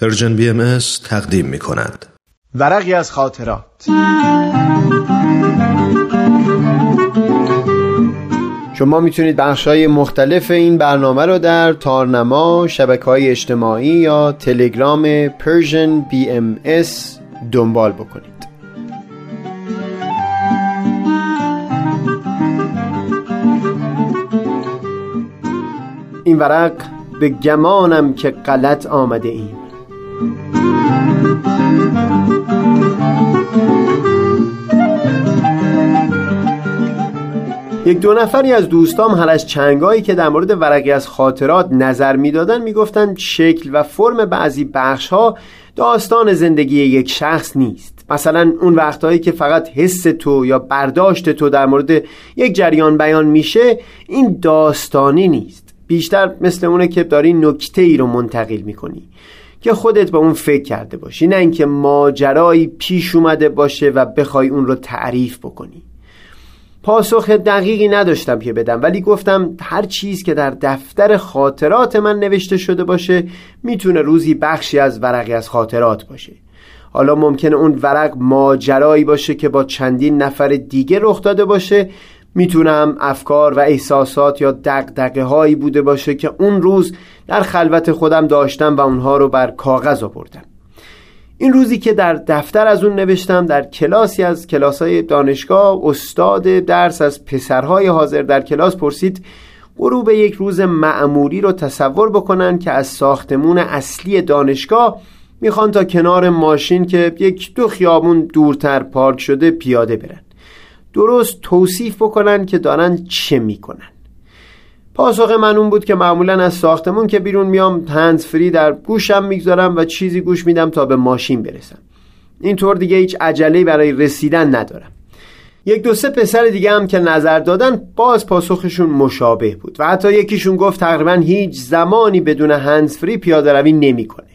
پرژن بی ام تقدیم می کند. ورقی از خاطرات. شما می‌تونید بخش های مختلف این برنامه رو در تارنما، شبکه های اجتماعی یا تلگرام پرژن بی ام دنبال بکنید. این ورق به گمانم که غلط آمده ایم. یک دو نفری از دوستام هر از چنگایی که در مورد ورقی از خاطرات نظر می‌دادن می‌گفتند شکل و فرم بعضی بخش ها داستان زندگی یک شخص نیست. مثلا اون وقتهایی که فقط حس تو یا برداشت تو در مورد یک جریان بیان میشه این داستانی نیست. بیشتر مثل اونه که داری نکته ای رو منتقل می‌کنی. که خودت به اون فکر کرده باشی نه اینکه ماجرایی پیش اومده باشه و بخوای اون رو تعریف بکنی. پاسخ دقیقی نداشتم که بدم ولی گفتم هر چیز که در دفتر خاطرات من نوشته شده باشه می‌تونه روزی بخشی از ورقی از خاطرات باشه. حالا ممکنه اون ورق ماجرایی باشه که با چندین نفر دیگه رخ داده باشه می‌تونم افکار و احساسات یا دقدقه هایی بوده باشه که اون روز در خلوت خودم داشتم و اونها رو بر کاغذ آوردم. این روزی که در دفتر از اون نوشتم در کلاسی از کلاسای دانشگاه استاد درس از پسرهای حاضر در کلاس پرسید غروب یک روز معمولی رو تصور بکنن که از ساختمون اصلی دانشگاه می‌خوان تا کنار ماشین که یک دو خیابون دورتر پارک شده پیاده برن. درست توصیف بکنن که دارن چه می‌کنن. پاسخ من اون بود که معمولا از ساختمون که بیرون میام هنز فری در گوشم می‌گذارم و چیزی گوش میدم تا به ماشین برسم. اینطور دیگه هیچ عجله برای رسیدن ندارم. یک دو سه پسر دیگه هم که نظر دادن باز پاسخشون مشابه بود و حتی یکیشون گفت تقریبا هیچ زمانی بدون هنزفری پیاده روی نمی‌کنه.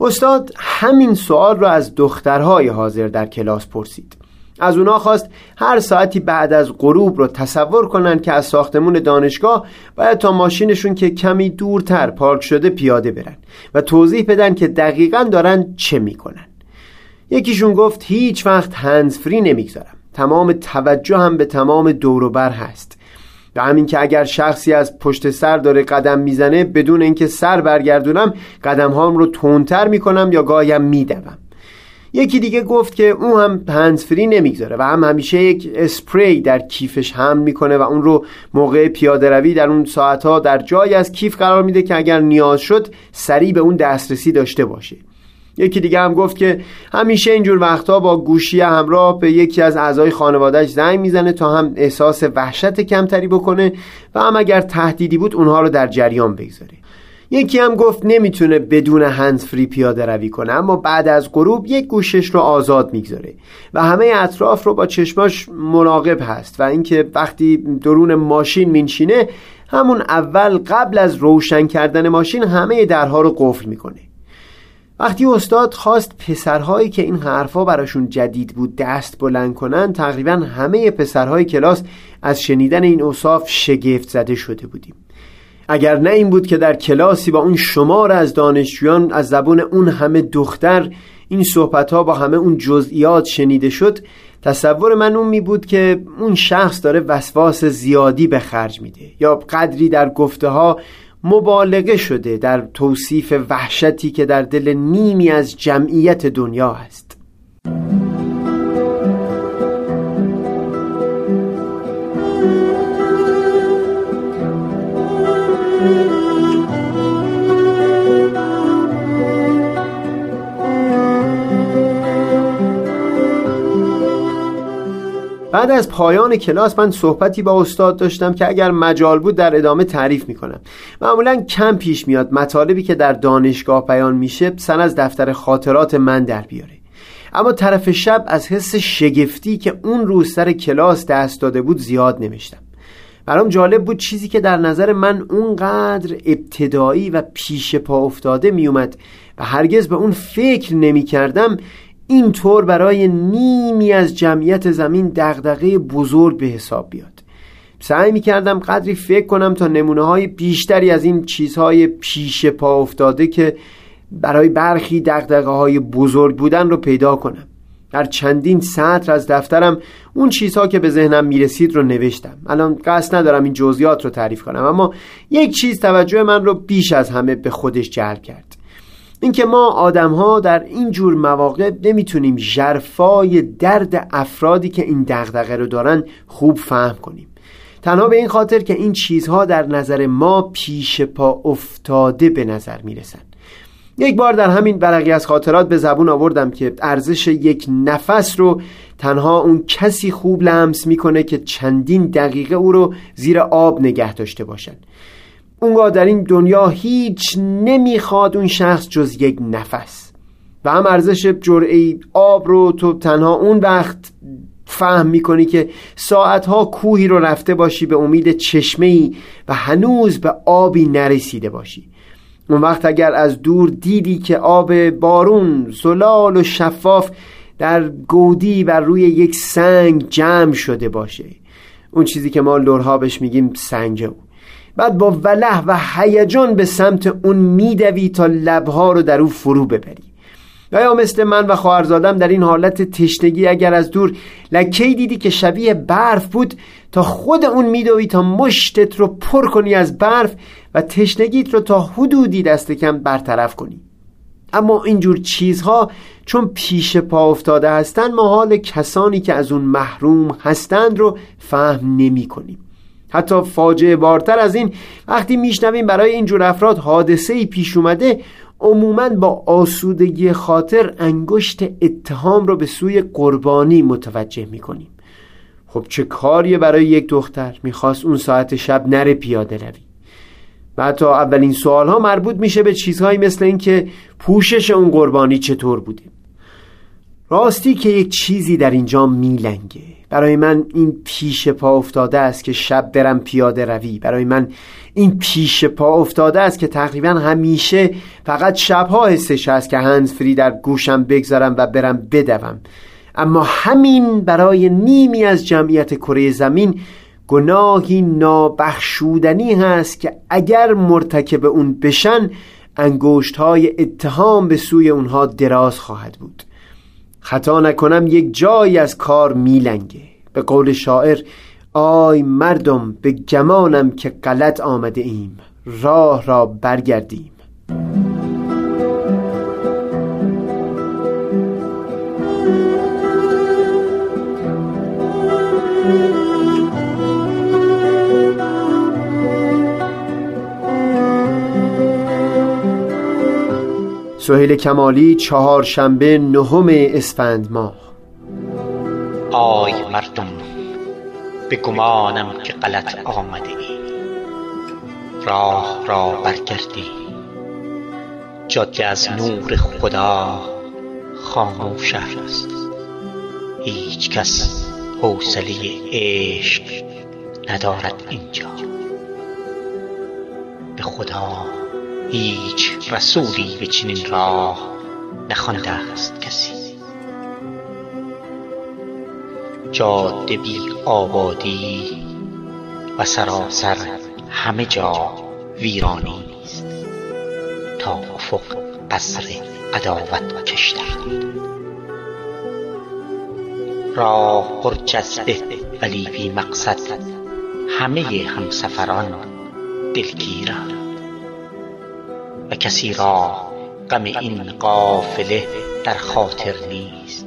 استاد همین سوال را از دخترهای حاضر در کلاس پرسید. از اونا خواست هر ساعتی بعد از غروب رو تصور کنن که از ساختمون دانشگاه باید تا ماشینشون که کمی دورتر پارک شده پیاده برن و توضیح بدن که دقیقا دارن چه می‌کنن. یکیشون گفت هیچ وقت هنز فری نمی‌گذارم. تمام توجه هم به تمام دوروبر هست. و همین که اگر شخصی از پشت سر داره قدم می‌زنه بدون اینکه سر برگردونم قدم هام رو تونتر می‌کنم یا گایم میدوم. یکی دیگه گفت که اون هم هنزفری نمی‌گذاره و هم همیشه یک اسپری در کیفش هم می‌کنه و اون رو موقع پیاده روی در اون ساعتها در جای از کیف قرار میده که اگر نیاز شد سریع به اون دسترسی داشته باشه. یکی دیگه هم گفت که همیشه اینجور وقتها با گوشی همراه به یکی از اعضای خانوادهش زنگ می‌زنه تا هم احساس وحشت کمتری بکنه و هم اگر تهدیدی بود اونها رو در جریان بگذاره. یکی هم گفت نمی‌تونه بدون هنز فری پیاده روی کنه اما بعد از غروب یک گوشش رو آزاد می‌گذاره و همه اطراف رو با چشماش مراقب هست و اینکه وقتی درون ماشین مینشینه همون اول قبل از روشن کردن ماشین همه درها رو قفل می‌کنه. وقتی استاد خواست پسرهایی که این حرفا براشون جدید بود دست بلند کنن تقریبا همه پسرهای کلاس از شنیدن این اوصاف شگفت زده شده بودیم. اگر نه این بود که در کلاسی با اون شمار از دانشجویان از زبون اون همه دختر این صحبت ها با همه اون جزئیات شنیده شد تصور من اون می بود که اون شخص داره وسواس زیادی به خرج میده یا قدری در گفته ها مبالغه شده در توصیف وحشتی که در دل نیمی از جمعیت دنیا هست. بعد از پایان کلاس من صحبتی با استاد داشتم که اگر مجال بود در ادامه تعریف می‌کنم. معمولا کم پیش میاد مطالبی که در دانشگاه بیان میشه سن از دفتر خاطرات من در بیاره. اما طرف شب از حس شگفتی که اون روز سر کلاس دست داده بود زیاد نوشتم. برام جالب بود چیزی که در نظر من اونقدر ابتدایی و پیش پا افتاده میومد و هرگز به اون فکر نمی کردم اینطور برای نیمی از جمعیت زمین دغدغه بزرگ به حساب بیاد. سعی می کردم قدری فکر کنم تا نمونه های بیشتری از این چیزهای پیش پا افتاده که برای برخی دقدقه های بزرگ بودن رو پیدا کنم. در چندین سطر از دفترم اون چیزها که به ذهنم می‌رسید رو نوشتم. الان قصد ندارم این جزئیات رو تعریف کنم اما یک چیز توجه من رو بیش از همه به خودش جلب کرد. اینکه ما آدم ها در این جور مواقع نمی‌تونیم جرفای درد افرادی که این دغدغه رو دارن خوب فهم کنیم. تنها به این خاطر که این چیزها در نظر ما پیش پا افتاده به نظر می‌رسن. یک بار در همین برقی از خاطرات به زبون آوردم که ارزش یک نفس رو تنها اون کسی خوب لمس می‌کنه که چندین دقیقه او رو زیر آب نگه داشته باشن. اونگاه در این دنیا هیچ نمی‌خواد اون شخص جز یک نفس. و هم ارزش جرعه آب رو تو تنها اون وقت فهم می‌کنی که ساعتها کوهی رو رفته باشی به امید چشمه ای و هنوز به آبی نرسیده باشی. اون وقت اگر از دور دیدی که آب بارون زلال و شفاف در گودی و روی یک سنگ جمع شده باشه. اون چیزی که ما لورها بهش میگیم سنگ او بعد با وله و هیجان به سمت اون میدوی تا لبها رو در او فرو ببری. و یا مثل من و خواهرزادم در این حالت تشنگی اگر از دور لکی دیدی که شبیه برف بود تا خود اون میدوی تا مشتت رو پر کنی از برف و تشنگیت رو تا حدودی دست کم برطرف کنی؟ اما اینجور چیزها چون پیش پا افتاده هستند ما حال کسانی که از اون محروم هستند رو فهم نمی کنیم. حتی فاجعه بارتر از این وقتی میشنویم برای اینجور افراد حادثه پیش اومده عموما با آسودگی خاطر انگشت اتهام رو به سوی قربانی متوجه می‌کنیم. خب چه کاریه برای یک دختر؟ می‌خواست اون ساعت شب نره پیاده روی. و حتی اولین سوال ها مربوط میشه به چیزهایی مثل اینکه پوشش اون قربانی چطور بوده. راستی که یک چیزی در اینجا میلنگه. برای من این پیش پا افتاده است که شب برم پیاده روی. برای من این پیش پا افتاده است که تقریبا همیشه فقط شبها حسش هست که هنز فری در گوشم بگذارم و برم بدوم. اما همین برای نیمی از جمعیت کره زمین گناهی نابخشودنی هست که اگر مرتکب اون بشن انگوشت های اتهام به سوی اونها دراز خواهد بود. خطا نکنم یک جایی از کار میلنگه. به قول شاعر آی مردم به گمانم که غلط آمده ایم. راه را برگردیم. سهیل کمالی چهارشنبه نهم اسفند ماه. آی مردم به گمانم که غلط آمده ای. راه را برگردی جاده از نور خدا خاموش است. هیچ کس حوصله عشق ندارد اینجا. به خدا هیچ رسولی به چنین راه نخوانده است کسی. جاده بی آبادی و سراسر همه جا ویرانی است تا افق قصر عداوت کشته راه پر جسته ولی بی مقصد همه همسفران دلگیرند. کسی را غم این قافله در خاطر نیست.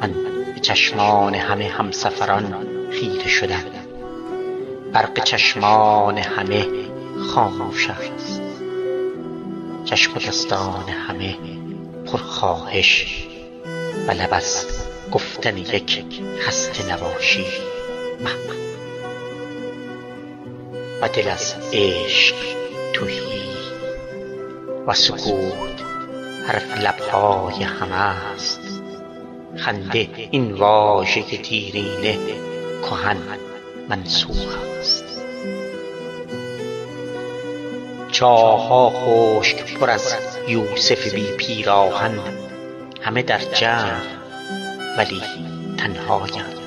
من به چشمان همه همسفران خیره شدم. برق چشمان همه خاموش است. چشم و دستان همه پرخواهش و لب از گفتن یک خسته نباشی و دل از عشق توهی و سکوت حرف لبهای همه است. خنده این واژه دیرینه کهن منسوخ است. چاها خشک پر از یوسف بی پیراهن همه در جمع ولی تنهایند.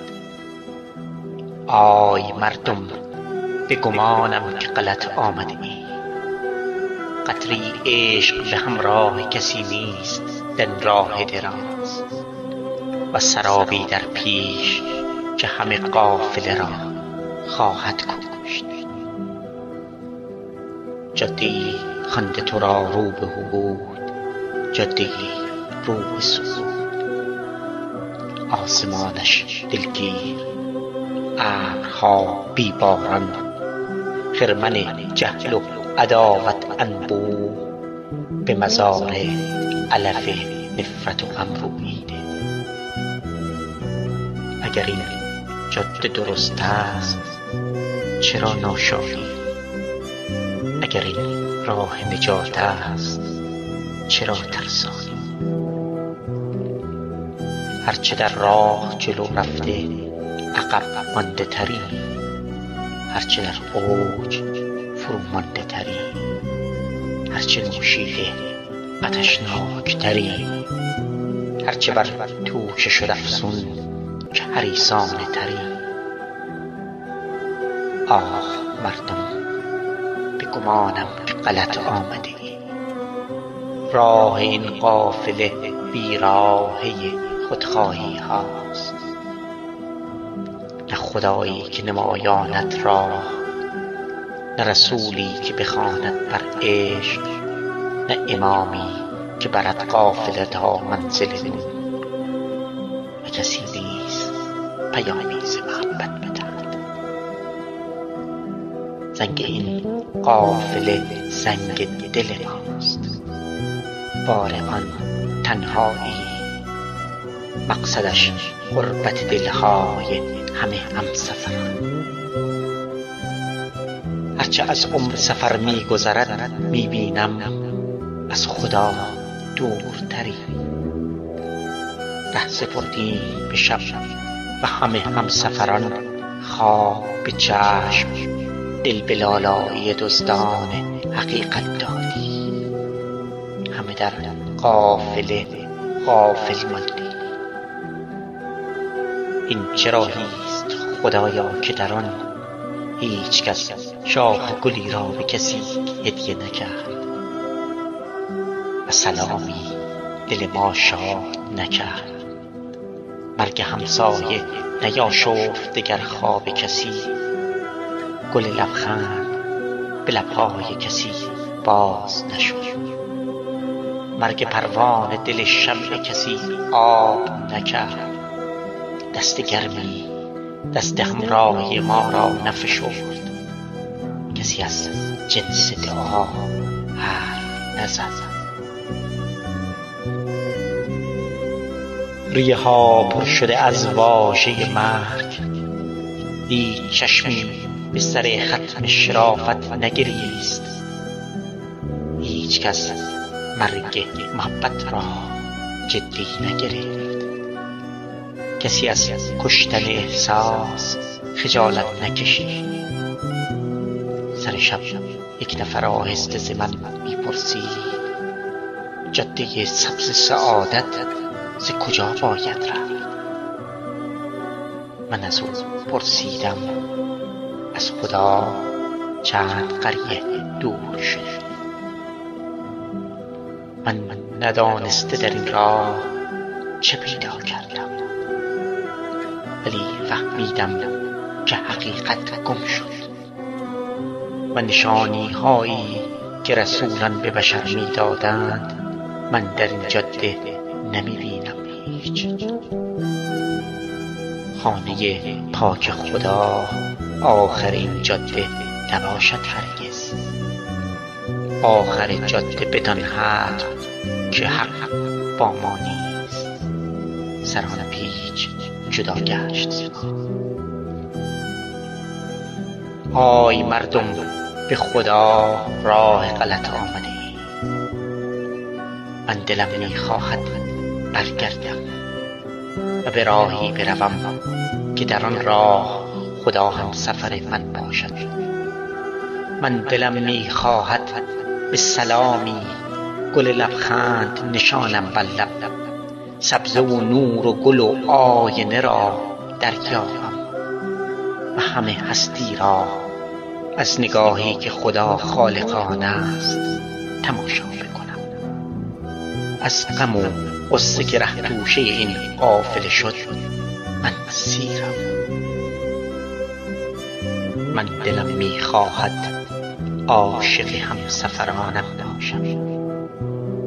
آی مردم به گمانم که غلط آمده ای. قطری عشق به همراه کسی نیست در راه دراز. و سرابی در پیش که همه قافله را خواهد کشت. جاده خنده تو را رو به بود جاده رو به سود آسمانش دلگیر ابرها بی باران خرمن جهل و عداوت انبوه به مزار علف نفرت و غم روییده اگر این جاده درست است چرا ناشادی اگر این راه نجات است چرا ترسانی؟ هرچه در راه جلو رفته عقب مانده تری. هرچه در اوج فرو مانده تری. هرچه نوشیده عطشناک تری. هرچه بر توشه شد افسون که حریصانه تری. آه مردم به گمانم که غلط آمده راه این قافله بیراهه خودخواهی هاست. نه خدایی که نمایانت راه نه رسولی که بخواند بر عشق نه امامی که برد قافله تا منزل نور و کسی نیست پیامی ز محبت بدهد. زنگ این قافله زنگ دل ماست. بار آن تنهایی مقصدش غربت دلهای همه همسفران. هرچه از عمر سفر می گذرد می بینم از خدا دورتری. ره سپردیم به شب و همه همسفران خواب به چشم دل به لالایی دزدان حقیقت دادی. همه در قافله غافل ماندیم این چه راهیست خدایا که در آن هیچکس شاخ گلی را به کسی هدیه نکرد. و سلامی دل ما شاد نکرد. مرگ همسایه نیاشفت دگر خواب کسی. گل لبخند به لبهای کسی باز نشد. مرگ پروانه دل شمع کسی آب نکرد. دست گرمی دست همراهی ما را نفشرد. کسی از جنس دعا حرف نزد ریه ها پر شده از واژه مرگ. هیچ چشمی به سر ختم شرافت نگریست. هیچ کس مرگ محبت را جدی نگرفت. کسی از کشتن احساس خجالت نکشید. سر شب یک نفر آهسته ز من می‌پرسید جاده سبز سعادت ز کجا باید رفت؟ من از او پرسیدم از خدا چند قریه دور شد. من ندانسته در این راه چه پیدا کردم ولی فهمیدم که حقیقت گم شد. و نشانی هایی که رسولان به بشر می‌دادند من در این جاده نمی بینم هیچ. خانه پاک خدا آخر این جاده نباشد هرگز. آخر جاده بدان حد که حق با ما نیست. سران پیچ جدا گشت آی مردم به خدا راه غلط آمده. من دلم می‌خواهد برگردم و به راهی بروم که در آن راه خدا هم سفر من باشد. من دلم می‌خواهد به سلامی گل لبخند نشانم بر لب. سبزه و نور و گل و آینه را دریابم و همه هستی را از نگاهی که خدا خالقانه است تماشا بکنم از غم و قصه که ره توشه این قافله شد من سیرم من دلم می‌خواهد عاشق همسفرانم باشم.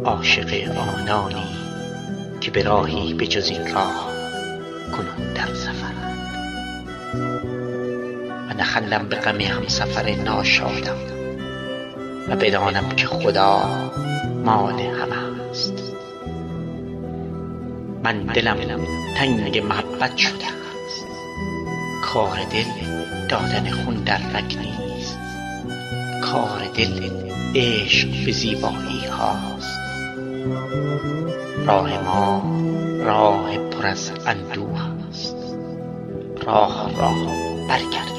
عاشق آنانی که به راهی به جز این راه کنون در سفرند و نخندم به غم همسفر ناشادم و بدانم که خدا مال همه است. من دلم تنگ محبت شده است. کار دل دادن خون در رگ نیست. کار دل عشق به زیبایی هاست. راه ما راه پر از اندوه است راه راه برگردیم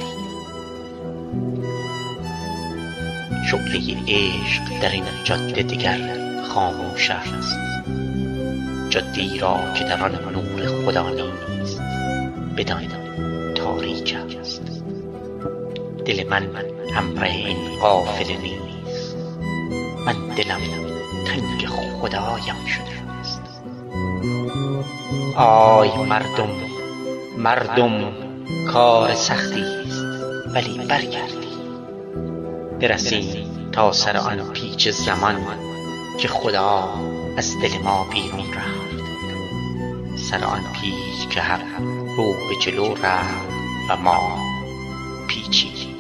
شعله عشق در این جاده دیگر خاموش است. جاده را که در آن نور خدا نیست بدان تاریک است. دل من همراه این قافله نیست. من دلم تنگ خدایم شده است. آی مردم مردم کار سختی است ولی برگردی برسیم تا سر آن پیچ زمان که خدا از دل ما بیرون رفت. سر آن پیچ که هر رو به جلو رفت و ما پیچیدیم.